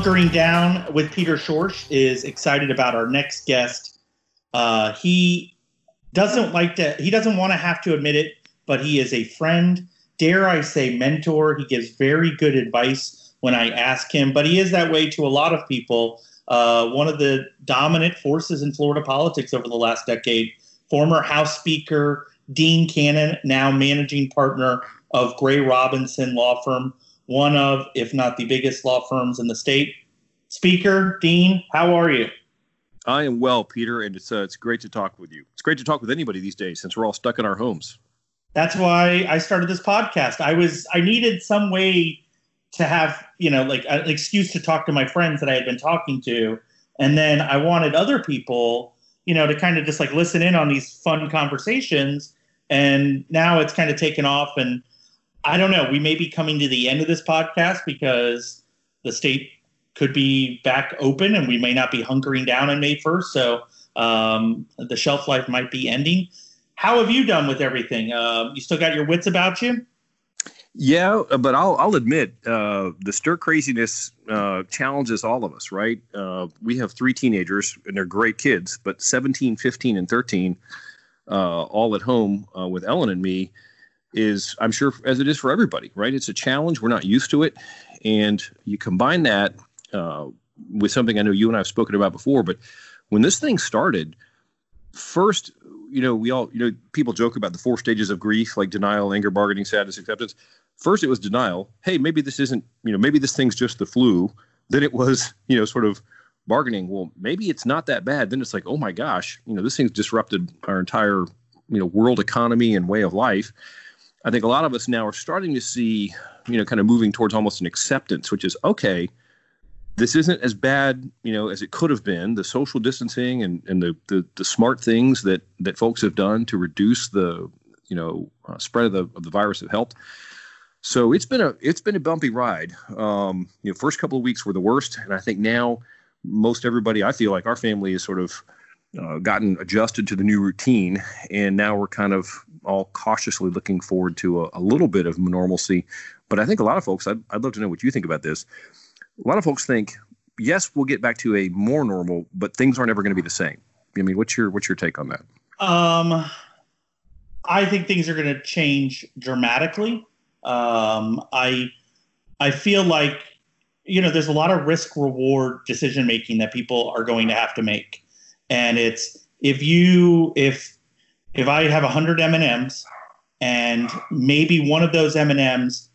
Hunkering Down with Peter Schorsch is excited about our next guest. Uh, he doesn't like to, he doesn't want to have to admit it, but he is a friend, dare I say, mentor. He gives very good advice when I ask him, but he is that way to a lot of people. Uh, one of the dominant forces in Florida politics over the last decade, former House Speaker Dean Cannon, now managing partner of GrayRobinson Law Firm one of, if not the biggest law firms in the state. Speaker, Dean, how are you? I am well, Peter, and it's uh, it's great to talk with you. It's great to talk with anybody these days since we're all stuck in our homes. That's why I started this podcast. I was I needed some way to have you know like an excuse to talk to my friends that I had been talking to, and then I wanted other people you know to kind of just like listen in on these fun conversations. And now it's kind of taken off, and I don't know. We may be coming to the end of this podcast because the state could be back open and we may not be hunkering down on May 1st. So um, the shelf life might be ending. How have you done with everything? Uh, you still got your wits about you? Yeah, but I'll, I'll admit uh, the stir craziness uh, challenges all of us, right? Uh, we have three teenagers and they're great kids, but 17, 15, and 13, uh, all at home uh, with Ellen and me is I'm sure as it is for everybody, right? It's a challenge. We're not used to it, and you combine that uh, with something I know you and I have spoken about before. But when this thing started, first, you know, we all, you know, people joke about the four stages of grief, like denial, anger, bargaining, sadness, acceptance. First, it was denial. Hey, maybe this isn't, you know, maybe this thing's just the flu. Then it was, you know, sort of bargaining. Well, maybe it's not that bad. Then it's like, oh my gosh, you know, this thing's disrupted our entire, you know, world economy and way of life. I think a lot of us now are starting to see, you know, kind of moving towards almost an acceptance, which is okay. This isn't as bad, you know, as it could have been. The social distancing and, and the, the, the smart things that that folks have done to reduce the, you know, uh, spread of the of the virus have helped. So it's been a it's been a bumpy ride. Um, you know, first couple of weeks were the worst, and I think now most everybody, I feel like our family is sort of uh, gotten adjusted to the new routine, and now we're kind of all cautiously looking forward to a, a, little bit of normalcy. But I think a lot of folks, I'd, I'd love to know what you think about this. A lot of folks think, yes, we'll get back to a more normal, but things aren't ever going to be the same. I mean, what's your what's your take on that? Um, I think things are going to change dramatically. Um, I I feel like you know there's a lot of risk reward decision making that people are going to have to make and it's if you if if I have 100 M&Ms and maybe one of those M&Ms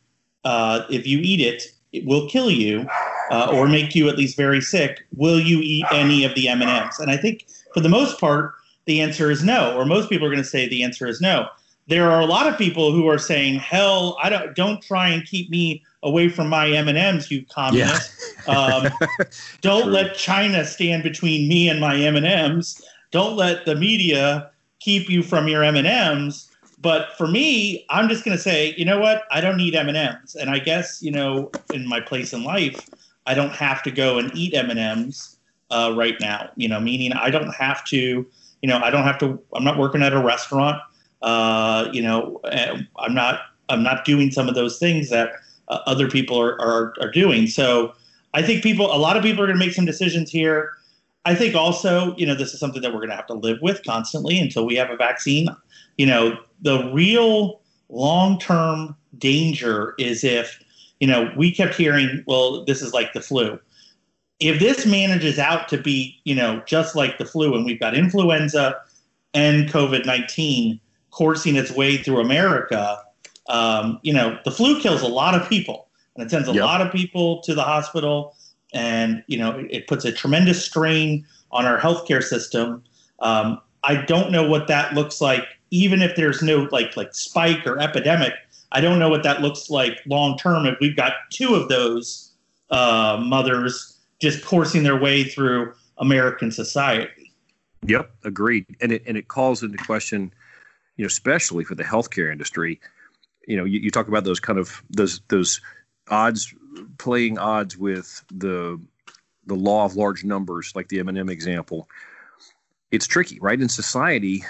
uh, if you eat it it will kill you uh, or make you at least very sick will you eat any of the M&Ms and I think for the most part the answer is no or most people are going to say the answer is no there are a lot of people who are saying hell I don't don't try and keep me away from my M&Ms you communist yeah. um, don't True. let China stand between me and my M&Ms don't let the media keep you from your M&Ms. But for me, I'm just going to say, you know what? I don't need M&Ms. And I guess, you know, in my place in life, I don't have to go and eat M&Ms uh, right now, you know, meaning I don't have to, you know, I don't have to, I'm not working at a restaurant. Uh, you know, I'm not, I'm not doing some of those things that uh, other people are, are, are doing. So I think people, a lot of people are going to make some decisions here I think also, you know, this is something that we're going to have to live with constantly until we have a vaccine. You know, the real long term danger is if, you know, we kept hearing, well, this is like the flu. If this manages out to be, you know, just like the flu, and we've got influenza and COVID 19 coursing its way through America, um, you know, the flu kills a lot of people and it sends a yep. lot of people to the hospital and you know it, it puts a tremendous strain on our healthcare system. Um, I don't know what that looks like, even if there's no like like spike or epidemic. I don't know what that looks like long term if we've got two of those uh, mothers just coursing their way through American society. Yep, agreed. And it and it calls into question, you know, especially for the healthcare industry. You know, you, you talk about those kind of those those odds playing odds with the the law of large numbers, like the M&M example. It's tricky, right? In society,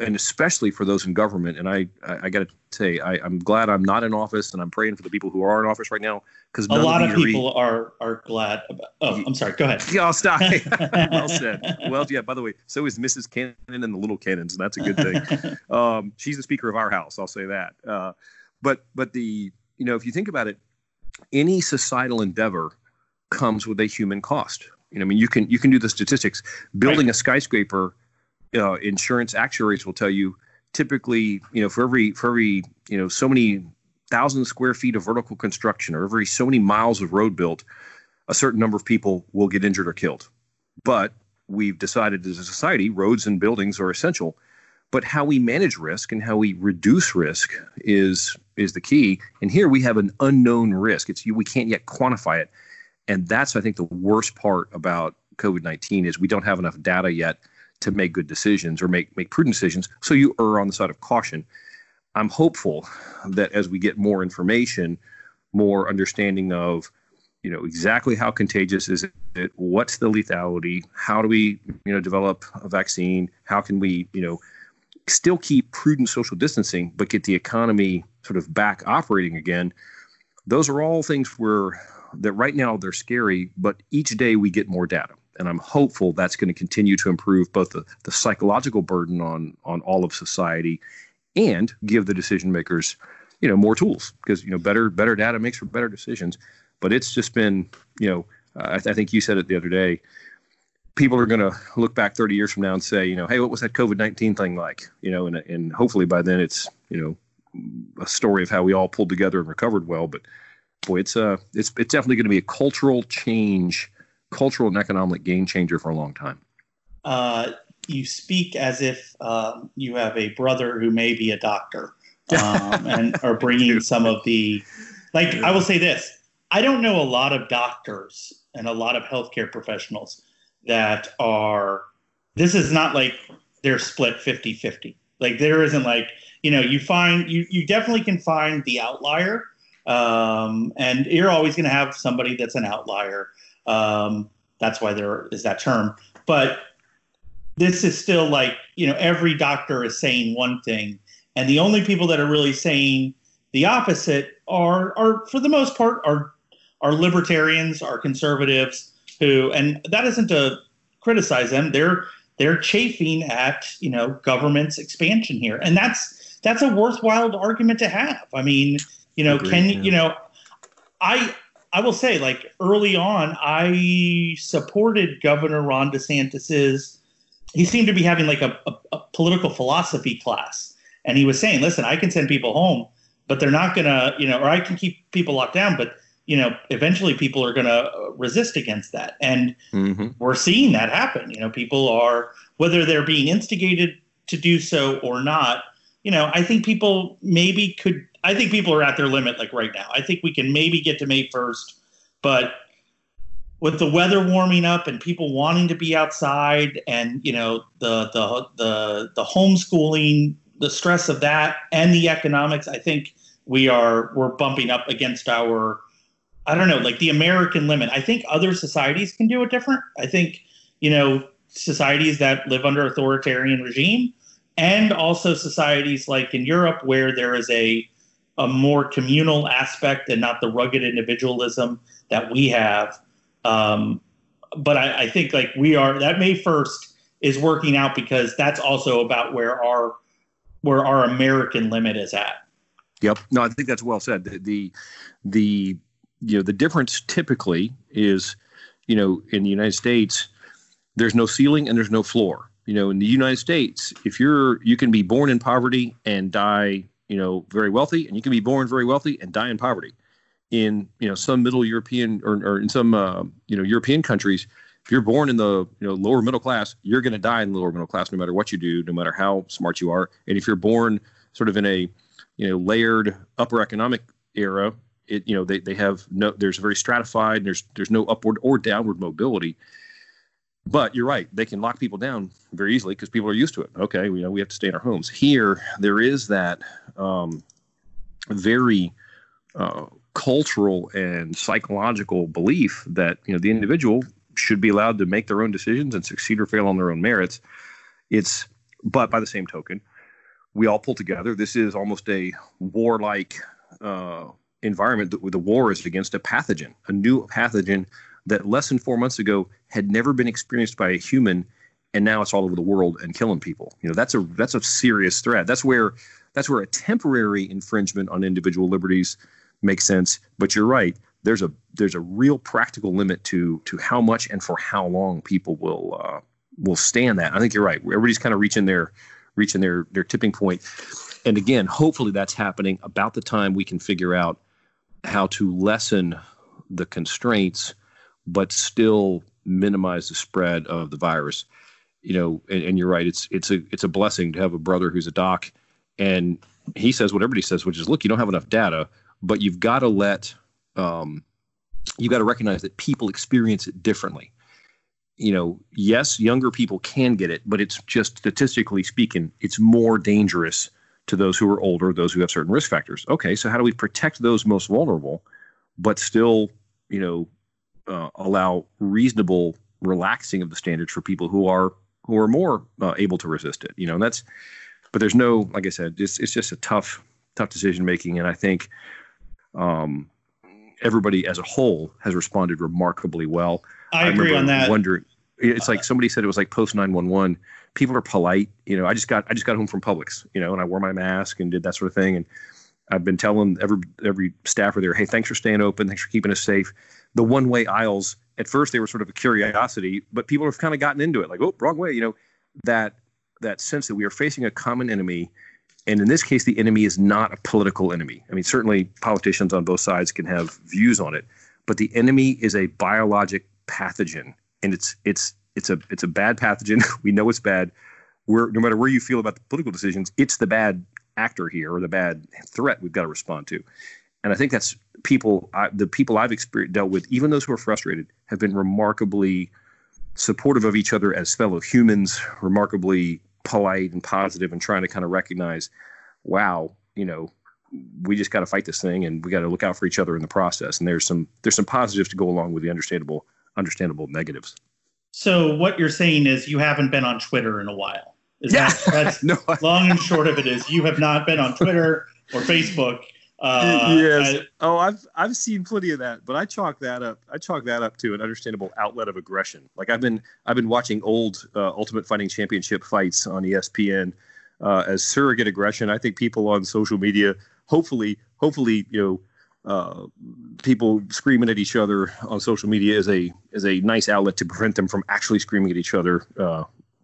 and especially for those in government. And I, I, I got to say, I, am glad I'm not in office, and I'm praying for the people who are in office right now because a lot of, of people re- are are glad. About, oh, I'm sorry. Go ahead. Yeah, I'll stop. well said. Well, yeah. By the way, so is Mrs. Cannon and the little Cannons, and that's a good thing. um, she's the speaker of our house. I'll say that. Uh, but but the you know if you think about it, any societal endeavor comes with a human cost. You know, I mean, you can you can do the statistics. Building right. a skyscraper uh, insurance actuaries will tell you typically, you know, for every for every you know so many thousand square feet of vertical construction or every so many miles of road built, a certain number of people will get injured or killed. But we've decided as a society, roads and buildings are essential. But how we manage risk and how we reduce risk is is the key. And here we have an unknown risk. It's we can't yet quantify it, and that's I think the worst part about COVID nineteen is we don't have enough data yet to make good decisions or make make prudent decisions. So you err on the side of caution. I'm hopeful that as we get more information, more understanding of you know exactly how contagious is it what's the lethality how do we you know develop a vaccine how can we you know still keep prudent social distancing but get the economy sort of back operating again those are all things where that right now they're scary but each day we get more data and I'm hopeful that's going to continue to improve both the, the psychological burden on on all of society and give the decision makers you know more tools because you know better better data makes for better decisions. But it's just been you know I, th- I think you said it the other day people are going to look back 30 years from now and say you know hey what was that covid-19 thing like? You know and, and hopefully by then it's you know a story of how we all pulled together and recovered well. But boy it's uh it's it's definitely going to be a cultural change cultural and economic game changer for a long time. Uh, you speak as if um, you have a brother who may be a doctor um, and are bringing some of the, like, I will say this I don't know a lot of doctors and a lot of healthcare professionals that are, this is not like they're split 50 50. Like, there isn't like, you know, you find, you, you definitely can find the outlier. Um, and you're always going to have somebody that's an outlier. Um, that's why there is that term. But this is still like, you know, every doctor is saying one thing. And the only people that are really saying the opposite are, are for the most part, are, are libertarians, are conservatives who, and that isn't to criticize them. They're, they're chafing at, you know, government's expansion here. And that's, that's a worthwhile argument to have. I mean, you know, Agreed, can, yeah. you know, I, I will say, like early on, I supported Governor Ron DeSantis's. He seemed to be having like a, a, a political philosophy class, and he was saying, "Listen, I can send people home, but they're not gonna, you know, or I can keep people locked down, but you know, eventually people are gonna resist against that." And mm-hmm. we're seeing that happen. You know, people are whether they're being instigated to do so or not. You know, I think people maybe could I think people are at their limit like right now. I think we can maybe get to May 1st, but with the weather warming up and people wanting to be outside and you know the the the the homeschooling, the stress of that and the economics, I think we are we're bumping up against our I don't know, like the American limit. I think other societies can do it different. I think, you know, societies that live under authoritarian regime and also societies like in Europe where there is a a more communal aspect and not the rugged individualism that we have. Um, but I, I, think like we are that May first is working out because that's also about where our where our American limit is at. Yep. No, I think that's well said. The, the the you know the difference typically is you know in the United States there's no ceiling and there's no floor. You know, in the United States, if you're you can be born in poverty and die you know, very wealthy, and you can be born very wealthy and die in poverty. In you know some middle European or, or in some uh, you know European countries, if you're born in the you know lower middle class, you're going to die in the lower middle class no matter what you do, no matter how smart you are. And if you're born sort of in a you know layered upper economic era, it you know they, they have no there's very stratified. There's there's no upward or downward mobility. But you're right; they can lock people down very easily because people are used to it. Okay, you know we have to stay in our homes. Here, there is that um, very uh, cultural and psychological belief that you know the individual should be allowed to make their own decisions and succeed or fail on their own merits. It's but by the same token, we all pull together. This is almost a warlike uh, environment. The, the war is against a pathogen, a new pathogen that less than four months ago had never been experienced by a human, and now it's all over the world and killing people. You know, that's a that's a serious threat. That's where that's where a temporary infringement on individual liberties makes sense. But you're right. There's a there's a real practical limit to to how much and for how long people will uh, will stand that. I think you're right. Everybody's kind of reaching their reaching their their tipping point. And again, hopefully that's happening about the time we can figure out how to lessen the constraints, but still minimize the spread of the virus. You know, and, and you're right. It's it's a it's a blessing to have a brother who's a doc, and he says what everybody says, which is, look, you don't have enough data, but you've got to let um, you've got to recognize that people experience it differently you know, yes, younger people can get it, but it's just statistically speaking, it's more dangerous to those who are older, those who have certain risk factors. Okay, so how do we protect those most vulnerable, but still, you know, uh, allow reasonable relaxing of the standards for people who are who are more uh, able to resist it? You know, and that's. But there's no, like I said, it's it's just a tough tough decision making, and I think um, everybody as a whole has responded remarkably well. I, I agree on that. Wondering, it's like somebody said it was like post nine one one. People are polite. You know, I just got I just got home from Publix. You know, and I wore my mask and did that sort of thing. And I've been telling every every staffer there, hey, thanks for staying open. Thanks for keeping us safe. The one way aisles at first they were sort of a curiosity, but people have kind of gotten into it. Like, oh, wrong way. You know, that that sense that we are facing a common enemy. And in this case, the enemy is not a political enemy. I mean, certainly politicians on both sides can have views on it, but the enemy is a biologic pathogen, and it's it's it's a it's a bad pathogen. we know it's bad. We're no matter where you feel about the political decisions, it's the bad actor here or the bad threat we've got to respond to. And I think that's people. I, the people I've experienced dealt with, even those who are frustrated, have been remarkably supportive of each other as fellow humans, remarkably polite and positive, and trying to kind of recognize, wow, you know, we just got to fight this thing, and we got to look out for each other in the process. And there's some there's some positives to go along with the understandable understandable negatives. So what you're saying is you haven't been on Twitter in a while. Is yeah. that that's no, long and short of it is you have not been on Twitter or Facebook. Uh, yes. I, oh, I've I've seen plenty of that, but I chalk that up. I chalk that up to an understandable outlet of aggression. Like I've been I've been watching old uh, Ultimate Fighting Championship fights on ESPN uh, as surrogate aggression. I think people on social media, hopefully, hopefully, you know, uh, people screaming at each other on social media is a is a nice outlet to prevent them from actually screaming at each other.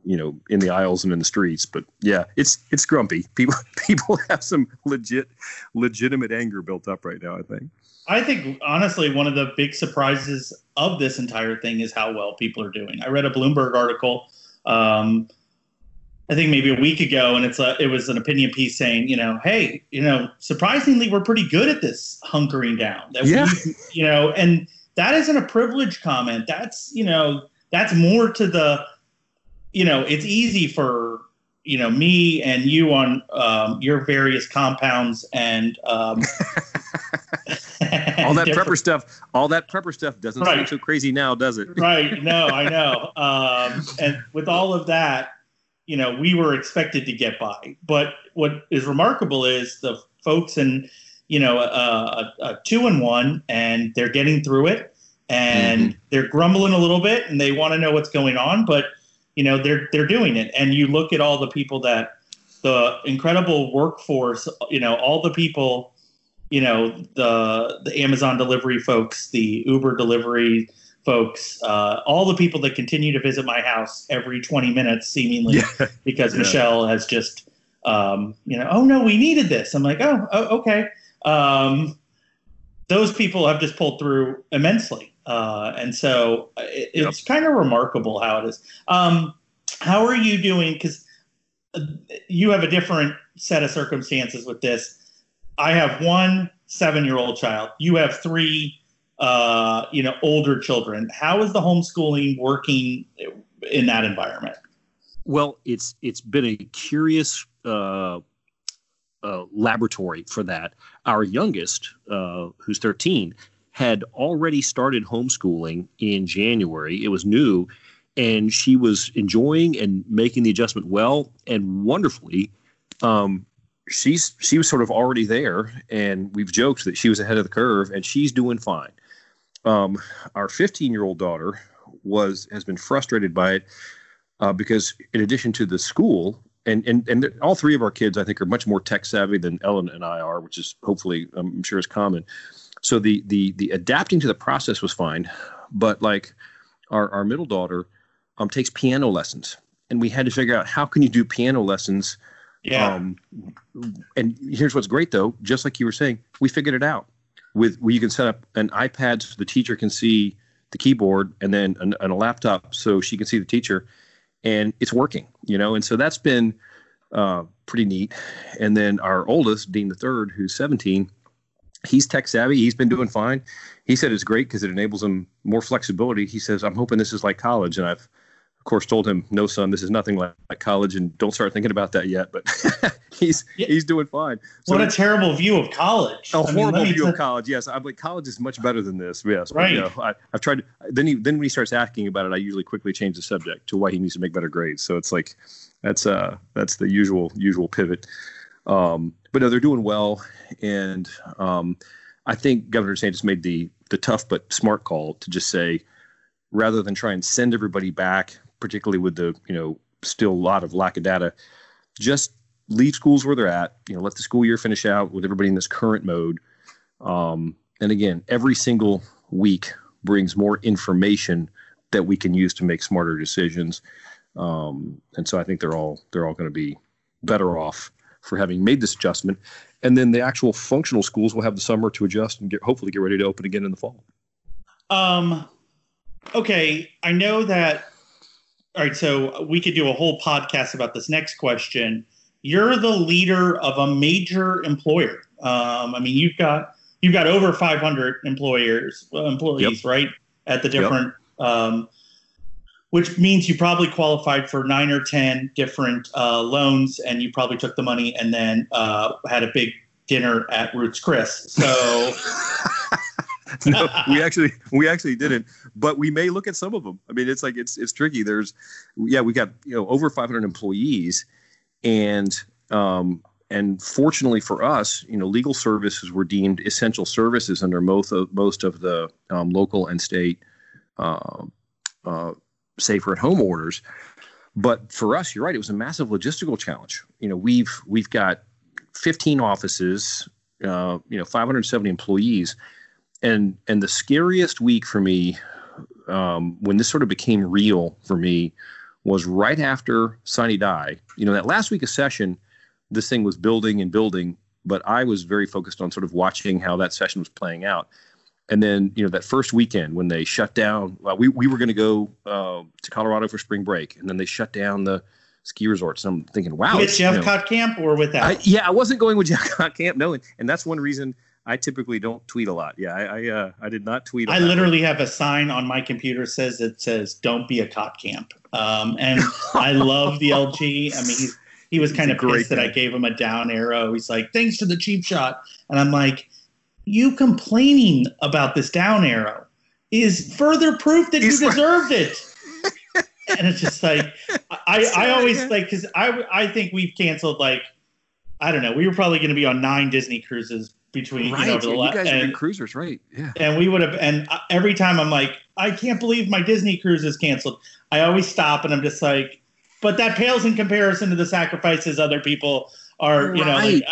You know, in the aisles and in the streets. But yeah, it's it's grumpy. People people have some legit legitimate anger built up right now. I think. I think honestly, one of the big surprises of this entire thing is how well people are doing. I read a Bloomberg article. Um, I think maybe a week ago, and it's a it was an opinion piece saying, you know, hey, you know, surprisingly, we're pretty good at this hunkering down. That yeah. We, you know, and that isn't a privilege comment. That's you know, that's more to the, you know, it's easy for you know me and you on um, your various compounds and um, all that prepper stuff all that prepper stuff doesn't right. seem so crazy now does it right no i know um, and with all of that you know, we were expected to get by. But what is remarkable is the folks in, you know, a, a, a two and one, and they're getting through it, and mm-hmm. they're grumbling a little bit, and they want to know what's going on, but you know, they're they're doing it. And you look at all the people that the incredible workforce, you know, all the people, you know, the the Amazon delivery folks, the Uber delivery folks, uh, all the people that continue to visit my house every 20 minutes, seemingly, yeah. because yeah. Michelle has just, um, you know, oh no, we needed this. I'm like, oh, oh okay. Um, those people have just pulled through immensely. Uh, and so uh, it, it's yep. kind of remarkable how it is. Um, how are you doing? Because uh, you have a different set of circumstances with this. I have one seven year old child. You have three uh, you know, older children. How is the homeschooling working in that environment? Well, it's it's been a curious uh, uh, laboratory for that. Our youngest, uh, who's 13, had already started homeschooling in January. It was new, and she was enjoying and making the adjustment well and wonderfully. um, she's she was sort of already there, and we've joked that she was ahead of the curve, and she's doing fine. Um, our 15 year old daughter was has been frustrated by it uh, because in addition to the school and and and all three of our kids I think are much more tech savvy than Ellen and I are, which is hopefully I'm sure is common. So the the the adapting to the process was fine, but like our our middle daughter um, takes piano lessons, and we had to figure out how can you do piano lessons. Yeah. Um, and here's what's great though, just like you were saying, we figured it out with where you can set up an iPad so the teacher can see the keyboard and then an, an, a laptop so she can see the teacher and it's working you know and so that's been uh, pretty neat and then our oldest dean the third who's 17 he's tech savvy. He's been doing fine. He said it's great because it enables him more flexibility. He says i'm hoping this is like college. And i've of course told him no son this is nothing like, like college and don't start thinking about that yet. But he's yeah. he's doing fine. So what a terrible view of college. A I horrible mean, view of college yes. I'm like college is much better than this yes. Right but, you know, I, have tried to, then he then when he starts asking about it i usually quickly change the subject to why he needs to make better grades. So it's like that's uh that's the usual usual pivot um but no they're doing well and um i think governor DeSantis made the the tough but smart call to just say rather than try and send everybody back particularly with the you know still a lot of lack of data, just leave schools where they're at. You know, let the school year finish out with everybody in this current mode. Um, and again, every single week brings more information that we can use to make smarter decisions. Um, and so I think they're all they're all going to be better off for having made this adjustment. And then the actual functional schools will have the summer to adjust and get hopefully get ready to open again in the fall. Um, okay, I know that all right, so we could do a whole podcast about this next question. You're the leader of a major employer. Um, I mean, you've got you've got over 500 employers employees, yep. right? At the different, yep. um, which means you probably qualified for nine or ten different uh, loans, and you probably took the money and then uh, had a big dinner at Ruth's Chris. So. no, we actually we actually didn't, but we may look at some of them. I mean, it's like it's it's tricky. There's, yeah, we got you know over 500 employees, and um, and fortunately for us, you know, legal services were deemed essential services under most of most of the um, local and state uh, uh, safer at home orders. But for us, you're right. It was a massive logistical challenge. You know, we've we've got 15 offices, uh, you know, 570 employees and and the scariest week for me um, when this sort of became real for me was right after Sine Die. You know, that last week of session, this thing was building and building, but I was very focused on sort of watching how that session was playing out. And then, you know, that first weekend when they shut down, well, we, we were going to go uh, to Colorado for spring break, and then they shut down the ski resorts. And I'm thinking, wow. With Jeff you know, Camp or without? I, yeah, I wasn't going with Jeff Kottkamp, no. And, and that's one reason I typically don't tweet a lot. Yeah, I I, uh, I did not tweet. I literally have a sign on my computer says it says "Don't be a Kottkamp," um, and I love the LG. I mean, he's, he was kind of pissed that I gave him a down arrow. He's like, "Thanks for the cheap shot," and I'm like, "You complaining about this down arrow is further proof that he's you deserved like- it." and it's just like I, I always like because I I think we've canceled like I don't know we were probably going to be on nine Disney cruises between right. you know the yeah, you guys and, cruisers, right? Yeah. And we would have, and every time I'm like, I can't believe my Disney cruise is canceled. I always stop and I'm just like, but that pales in comparison to the sacrifices other people are, you know, like,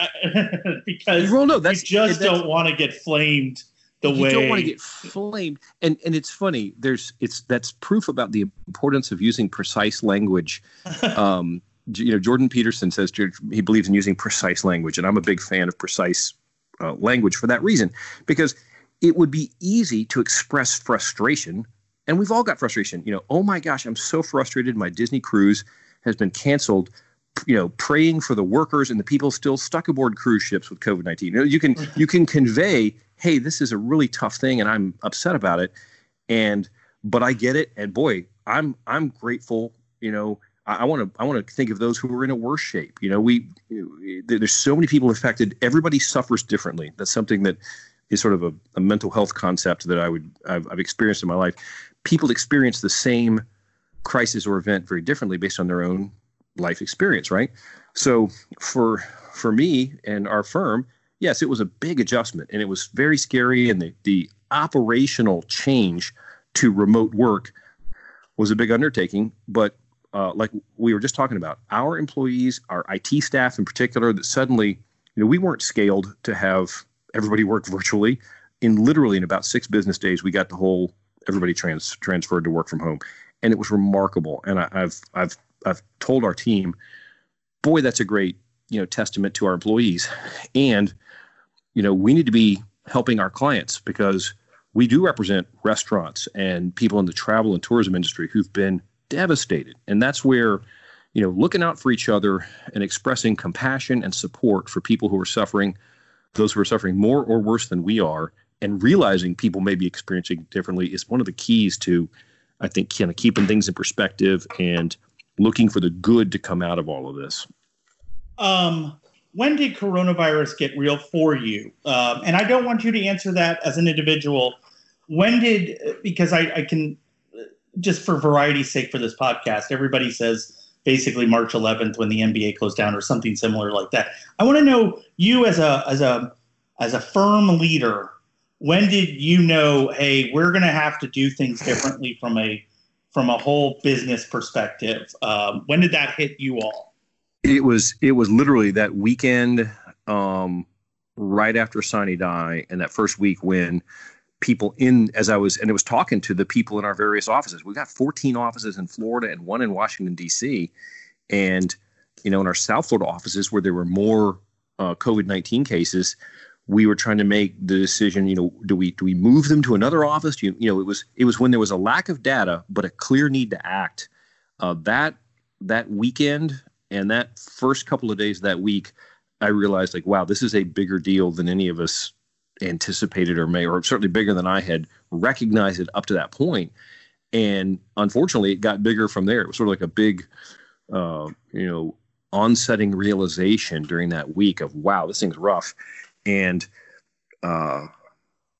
because well, no, that's, you just that's, don't want to get flamed the you way you don't want to get flamed. And and it's funny. There's it's that's proof about the importance of using precise language. um, you know, Jordan Peterson says he believes in using precise language, and I'm a big fan of precise uh, language for that reason, because it would be easy to express frustration. And we've all got frustration. You know, oh my gosh, I'm so frustrated. My Disney cruise has been canceled. You know, praying for the workers and the people still stuck aboard cruise ships with COVID nineteen. You know, you can you can convey, hey, this is a really tough thing, and I'm upset about it. And but I get it, and boy, I'm I'm grateful. You know, I want to I want to think of those who are in a worse shape. You know, we there's so many people affected. Everybody suffers differently. That's something that is sort of a, a mental health concept that I would I've, I've, experienced in my life. People experience the same crisis or event very differently based on their own life experience, right? So for for me and our firm, yes, it was a big adjustment and it was very scary. And the, the operational change to remote work was a big undertaking. But uh, like we were just talking about, our employees, our IT staff in particular, that suddenly, you know, we weren't scaled to have everybody work virtually. In literally in about six business days, we got the whole everybody trans transferred to work from home, and it was remarkable. And I, I've I've I've told our team, boy, that's a great you know testament to our employees, and you know we need to be helping our clients because we do represent restaurants and people in the travel and tourism industry who've been devastated, and that's where you know looking out for each other and expressing compassion and support for people who are suffering, those who are suffering more or worse than we are, and realizing people may be experiencing differently is one of the keys to, I think, kind of keeping things in perspective and looking for the good to come out of all of this. Um, when did coronavirus get real for you? Um, and I don't want you to answer that as an individual. When did, because I, I can, just for variety's sake for this podcast, everybody says basically March 11th when the NBA closed down or something similar like that. I want to know you as a as a as a firm leader. When did you know? Hey, we're going to have to do things differently from a from a whole business perspective. Um, when did that hit you all? It was it was literally that weekend um, right after Sine Die and that first week when people in as I was and it was talking to the people in our various offices. We got 14 offices in Florida and one in Washington D.C. And you know in our South Florida offices where there were more uh, COVID 19 cases, we were trying to make the decision you know do we do we move them to another office? You, you know it was it was when there was a lack of data but a clear need to act. Uh, that that weekend and that first couple of days of that week i realized like wow this is a bigger deal than any of us anticipated or may or certainly bigger than i had recognized it up to that point. And unfortunately it got bigger from there. It was sort of like a big uh, you know onsetting realization during that week of wow this thing's rough and uh,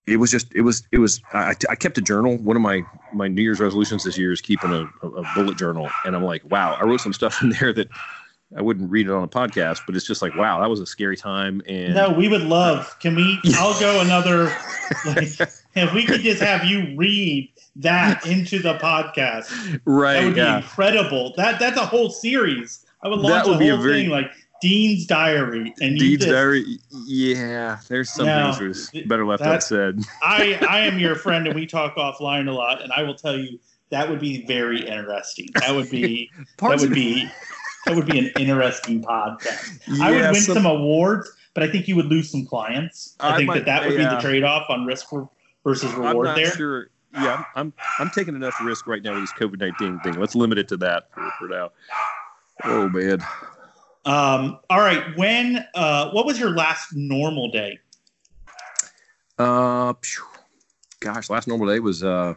it was just it was it was I, I kept a journal. One of my my New Year's resolutions this year is keeping a, a bullet journal, and I'm like, wow, I wrote some stuff in there that I wouldn't read it on a podcast, but it's just like, wow, that was a scary time. And no, we would love. Can we? I'll go another. Like, if we could just have you read that into the podcast, right? That would yeah. be incredible. That that's a whole series. I would launch That would a be a whole very- thing like Dean's Diary, and Dean's diary. Yeah, there's some No, things was better left that- unsaid. I I am your friend, and we talk offline a lot, and I will tell you that would be very interesting. That would be that would be that would be an interesting podcast. I would win some- some awards, but I think you would lose some clients. I, I think might- that that would be the trade off on risk versus I'm reward not there. sure. Yeah, I'm I'm taking enough risk right now with this COVID nineteen thing. Let's limit it to that for, for now. Oh man. Um, all right, when uh, what was your last normal day? Uh, gosh, last normal day was uh,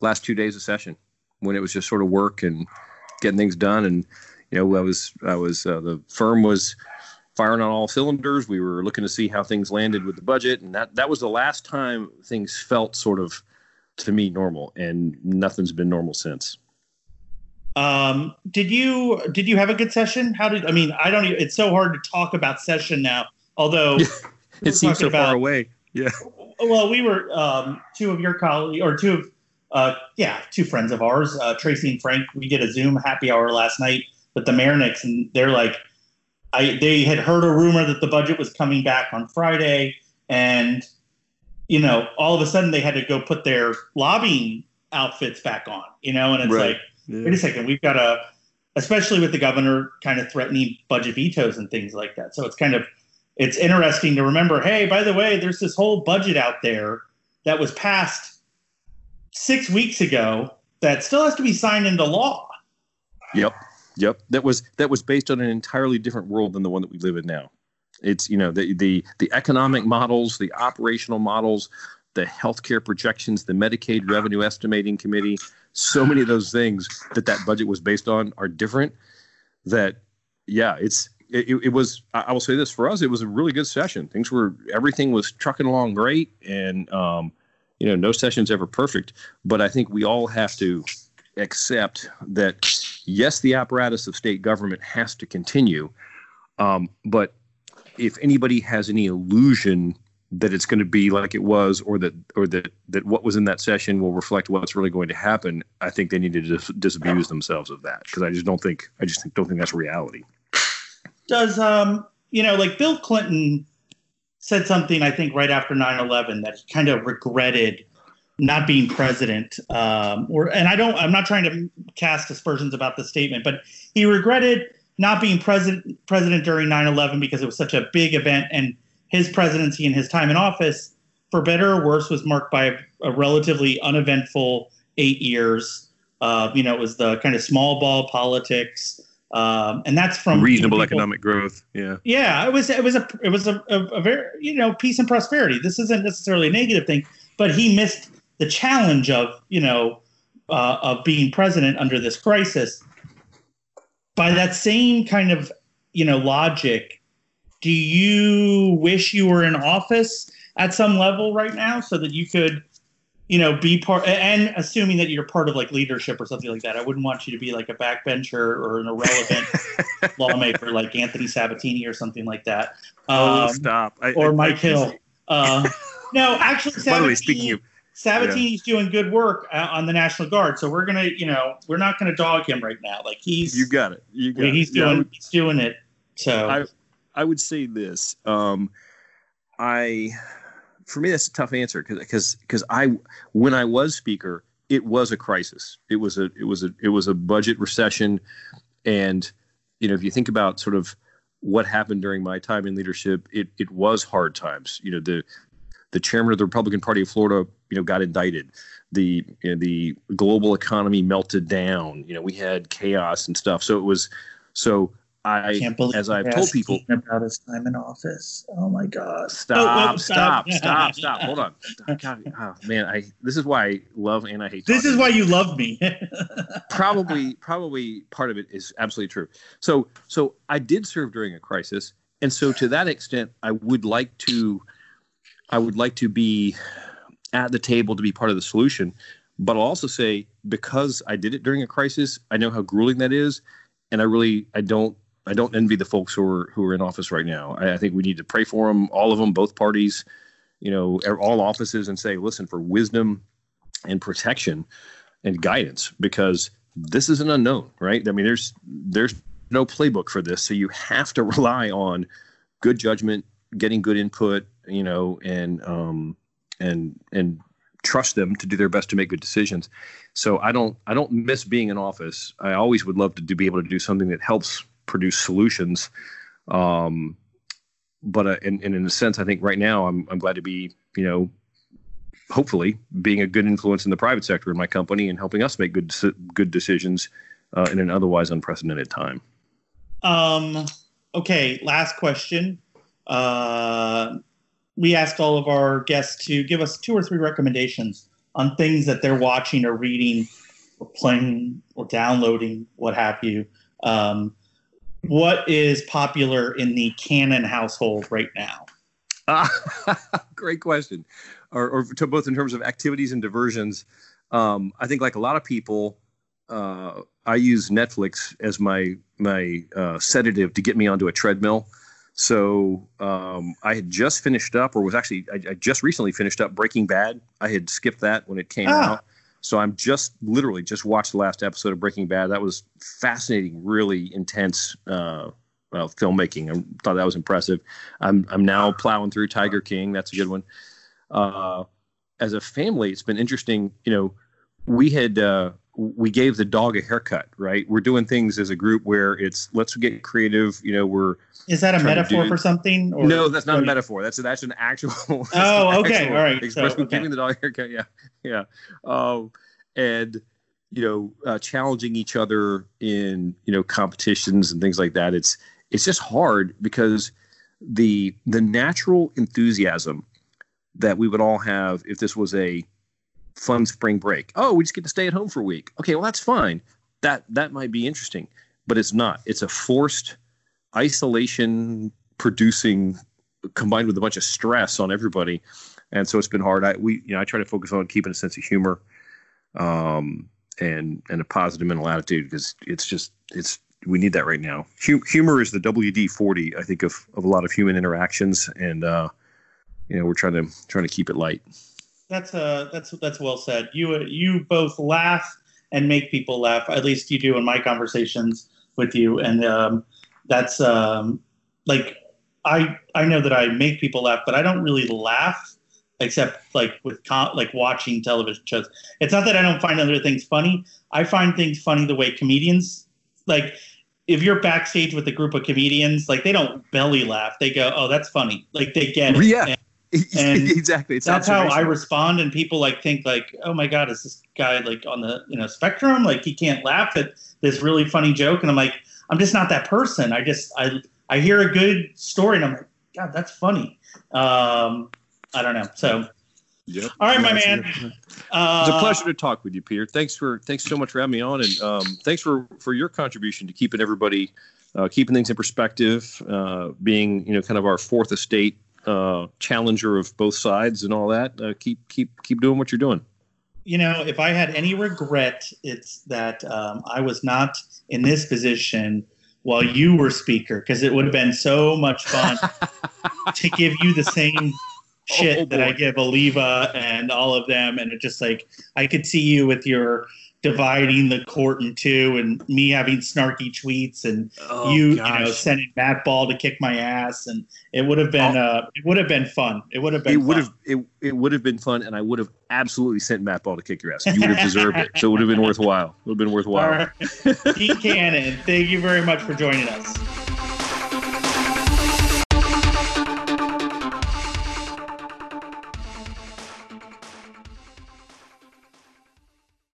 last two days of session when it was just sort of work and getting things done. And you know, I was I was uh, the firm was firing on all cylinders. We were looking to see how things landed with the budget, and that that was the last time things felt sort of to me normal. And nothing's been normal since. Um, did you did you have a good session? How did I mean? I don't. Even, it's so hard to talk about session now. Although It seems so talking far about- away. Yeah. Well, we were um, two of your colleagues, or two of, uh, yeah, two friends of ours, uh, Tracy and Frank. We did a Zoom happy hour last night with the Mayernicks, and they're like, I they had heard a rumor that the budget was coming back on Friday, and you know, all of a sudden they had to go put their lobbying outfits back on, you know, and it's Right. like, wait a second, we've got a, especially with the governor kind of threatening budget vetoes and things like that. So it's kind of, it's interesting to remember. Hey, by the way, there's this whole budget out there that was passed six weeks ago that still has to be signed into law. Yep. Yep. That was that was based on an entirely different world than the one that we live in now. It's you know the the the economic models, the operational models, the healthcare projections, the Medicaid revenue estimating committee, so many of those things that that budget was based on are different. That yeah, it's it, it was I will say this for us it was a really good session. Things were everything was trucking along great and um you know no session's ever perfect, but I think we all have to accept that yes, the apparatus of state government has to continue, Um, but if anybody has any illusion that it's going to be like it was, or that or that that what was in that session will reflect what's really going to happen, I think they need to dis- disabuse themselves of that because I just don't think I just don't think that's reality. Does um you know like Bill Clinton said something I think right after 9/11 that he kind of regretted not being president um, or and I don't I'm not trying to cast aspersions about the statement but he regretted not being president president during 9/11 because it was such a big event and his presidency and his time in office for better or worse was marked by a, relatively uneventful 8 years uh, you know it was the kind of small ball politics um, and that's from reasonable people, economic growth. Yeah, yeah. It was it was a it was a, a, a, very you know peace and prosperity. This isn't necessarily a negative thing, but he missed the challenge of you know uh, of being president under this crisis. By that same kind of you know logic, do you wish you were in office at some level right now so that you could you know, be part and assuming that you're part of like leadership or something like that. I wouldn't want you to be like a backbencher or an irrelevant lawmaker like Anthony Sabatini or something like that. Oh, um, oh, stop! I, or I, Mike I, Hill. Uh, no, actually, Sabatini, by the way, speaking of Sabatini's yeah. doing good work uh, on the National Guard, so we're gonna, you know, we're not gonna dog him right now. Like he's you got it. You got he's it. doing yeah, he's doing it. So I I would say this. Um, I for me that's a tough answer because because I when I was speaker it was a crisis. It was a it was a it was a budget recession. And you know if you think about sort of what happened during my time in leadership it it was hard times. You know the the chairman of the Republican Party of Florida you know got indicted. The you know, the global economy melted down. You know we had chaos and stuff. So it was so I, can't believe as I've told people about his time in office. Oh my god! Stop! Oh, oh, stop! Stop! Stop! Hold on. God, oh, man, I this is why I love and I hate. This is why you love me. probably, probably part of it is absolutely true. So, so I did serve during a crisis, and so to that extent, I would like to, I would like to be at the table to be part of the solution. But I'll also say because I did it during a crisis, I know how grueling that is, and I really I don't I don't envy the folks who are who are in office right now. I, I, think we need to pray for them, all of them, both parties, you know, all offices, and say, listen, for wisdom and protection and guidance, because this is an unknown, right? I mean, there's there's no playbook for this, so you have to rely on good judgment, getting good input, you know, and um, and and trust them to do their best to make good decisions. So I don't I don't miss being in office. I always would love to do, be able to do something that helps produce solutions. Um, but uh, in, in, in a sense, I think right now I'm, I'm glad to be, you know, hopefully being a good influence in the private sector in my company and helping us make good good decisions uh, in an otherwise unprecedented time. Um, okay, last question. Uh, we asked all of our guests to give us two or three recommendations on things that they're watching or reading or playing or downloading, what have you, um, what is popular in the Cannon household right now? Uh, great question. Or, or, to both in terms of activities and diversions. Um, I think, like a lot of people, uh, I use Netflix as my my uh, sedative to get me onto a treadmill. So um, I had just finished up, or was actually I, I, just recently finished up Breaking Bad. I had skipped that when it came ah. out. So I'm just literally just watched the last episode of Breaking Bad. That was fascinating, really intense uh, well, filmmaking. I thought that was impressive. I'm I'm now plowing through Tiger King. That's a good one. Uh, as a family, it's been interesting. You know, we had uh, we gave the dog a haircut. Right, we're doing things as a group where it's let's get creative. You know, we're is that a metaphor for something? Or no, that's not a metaphor. That's that's an actual. oh, an okay, actual all right. Expression so, okay. giving the dog a haircut. Yeah, yeah, um, and you know, uh, challenging each other in you know competitions and things like that. It's it's just hard because the the natural enthusiasm that we would all have if this was a fun spring break. Oh, we just get to stay at home for a week. Okay, well that's fine. That that might be interesting, but it's not. It's a forced isolation producing combined with a bunch of stress on everybody. And so it's been hard. I we you know I try to focus on keeping a sense of humor um, and and a positive mental attitude because it's just it's we need that right now. Humor is the WD forty, I think, of of a lot of human interactions, and uh, you know, we're trying to trying to keep it light. That's uh, that's that's well said. You you both laugh and make people laugh. At least you do in my conversations with you, and um, that's um, like I I know that I make people laugh, but I don't really laugh except like with com- like watching television shows. It's not that I don't find other things funny. I find things funny the way comedians like if you're backstage with a group of comedians, like they don't belly laugh. They go, "Oh, that's funny." Like they get it. Yeah. And, and exactly. It's that's how I respond, and people like think like, "Oh my god, is this guy like on the you know spectrum? Like he can't laugh at this really funny joke?" And I'm like, I'm just not that person. I just I I hear a good story, and I'm like, God, that's funny. Um, I don't know. So, yep. all right, my man. Uh, it's a pleasure to talk with you, Peter. Thanks for thanks so much for having me on, and um, thanks for for your contribution to keeping everybody uh, keeping things in perspective, uh, being you know kind of our fourth estate uh, challenger of both sides and all that. Uh, keep keep keep doing what you're doing. You know, if I had any regret, it's that um, I was not in this position while you were speaker because it would have been so much fun to give you the same shit oh, that I give Oliva and all of them, and it just like I could see you with your dividing the court in two, and me having snarky tweets, and oh, you gosh. you know sending Matt Ball to kick my ass, and it would have been oh. uh it would have been fun. It would have been. It would have it, it would have been fun, and I would have absolutely sent Matt Ball to kick your ass. You would have deserved it, so it would have been worthwhile. It would have been worthwhile. Pete Cannon, thank you very much for joining us.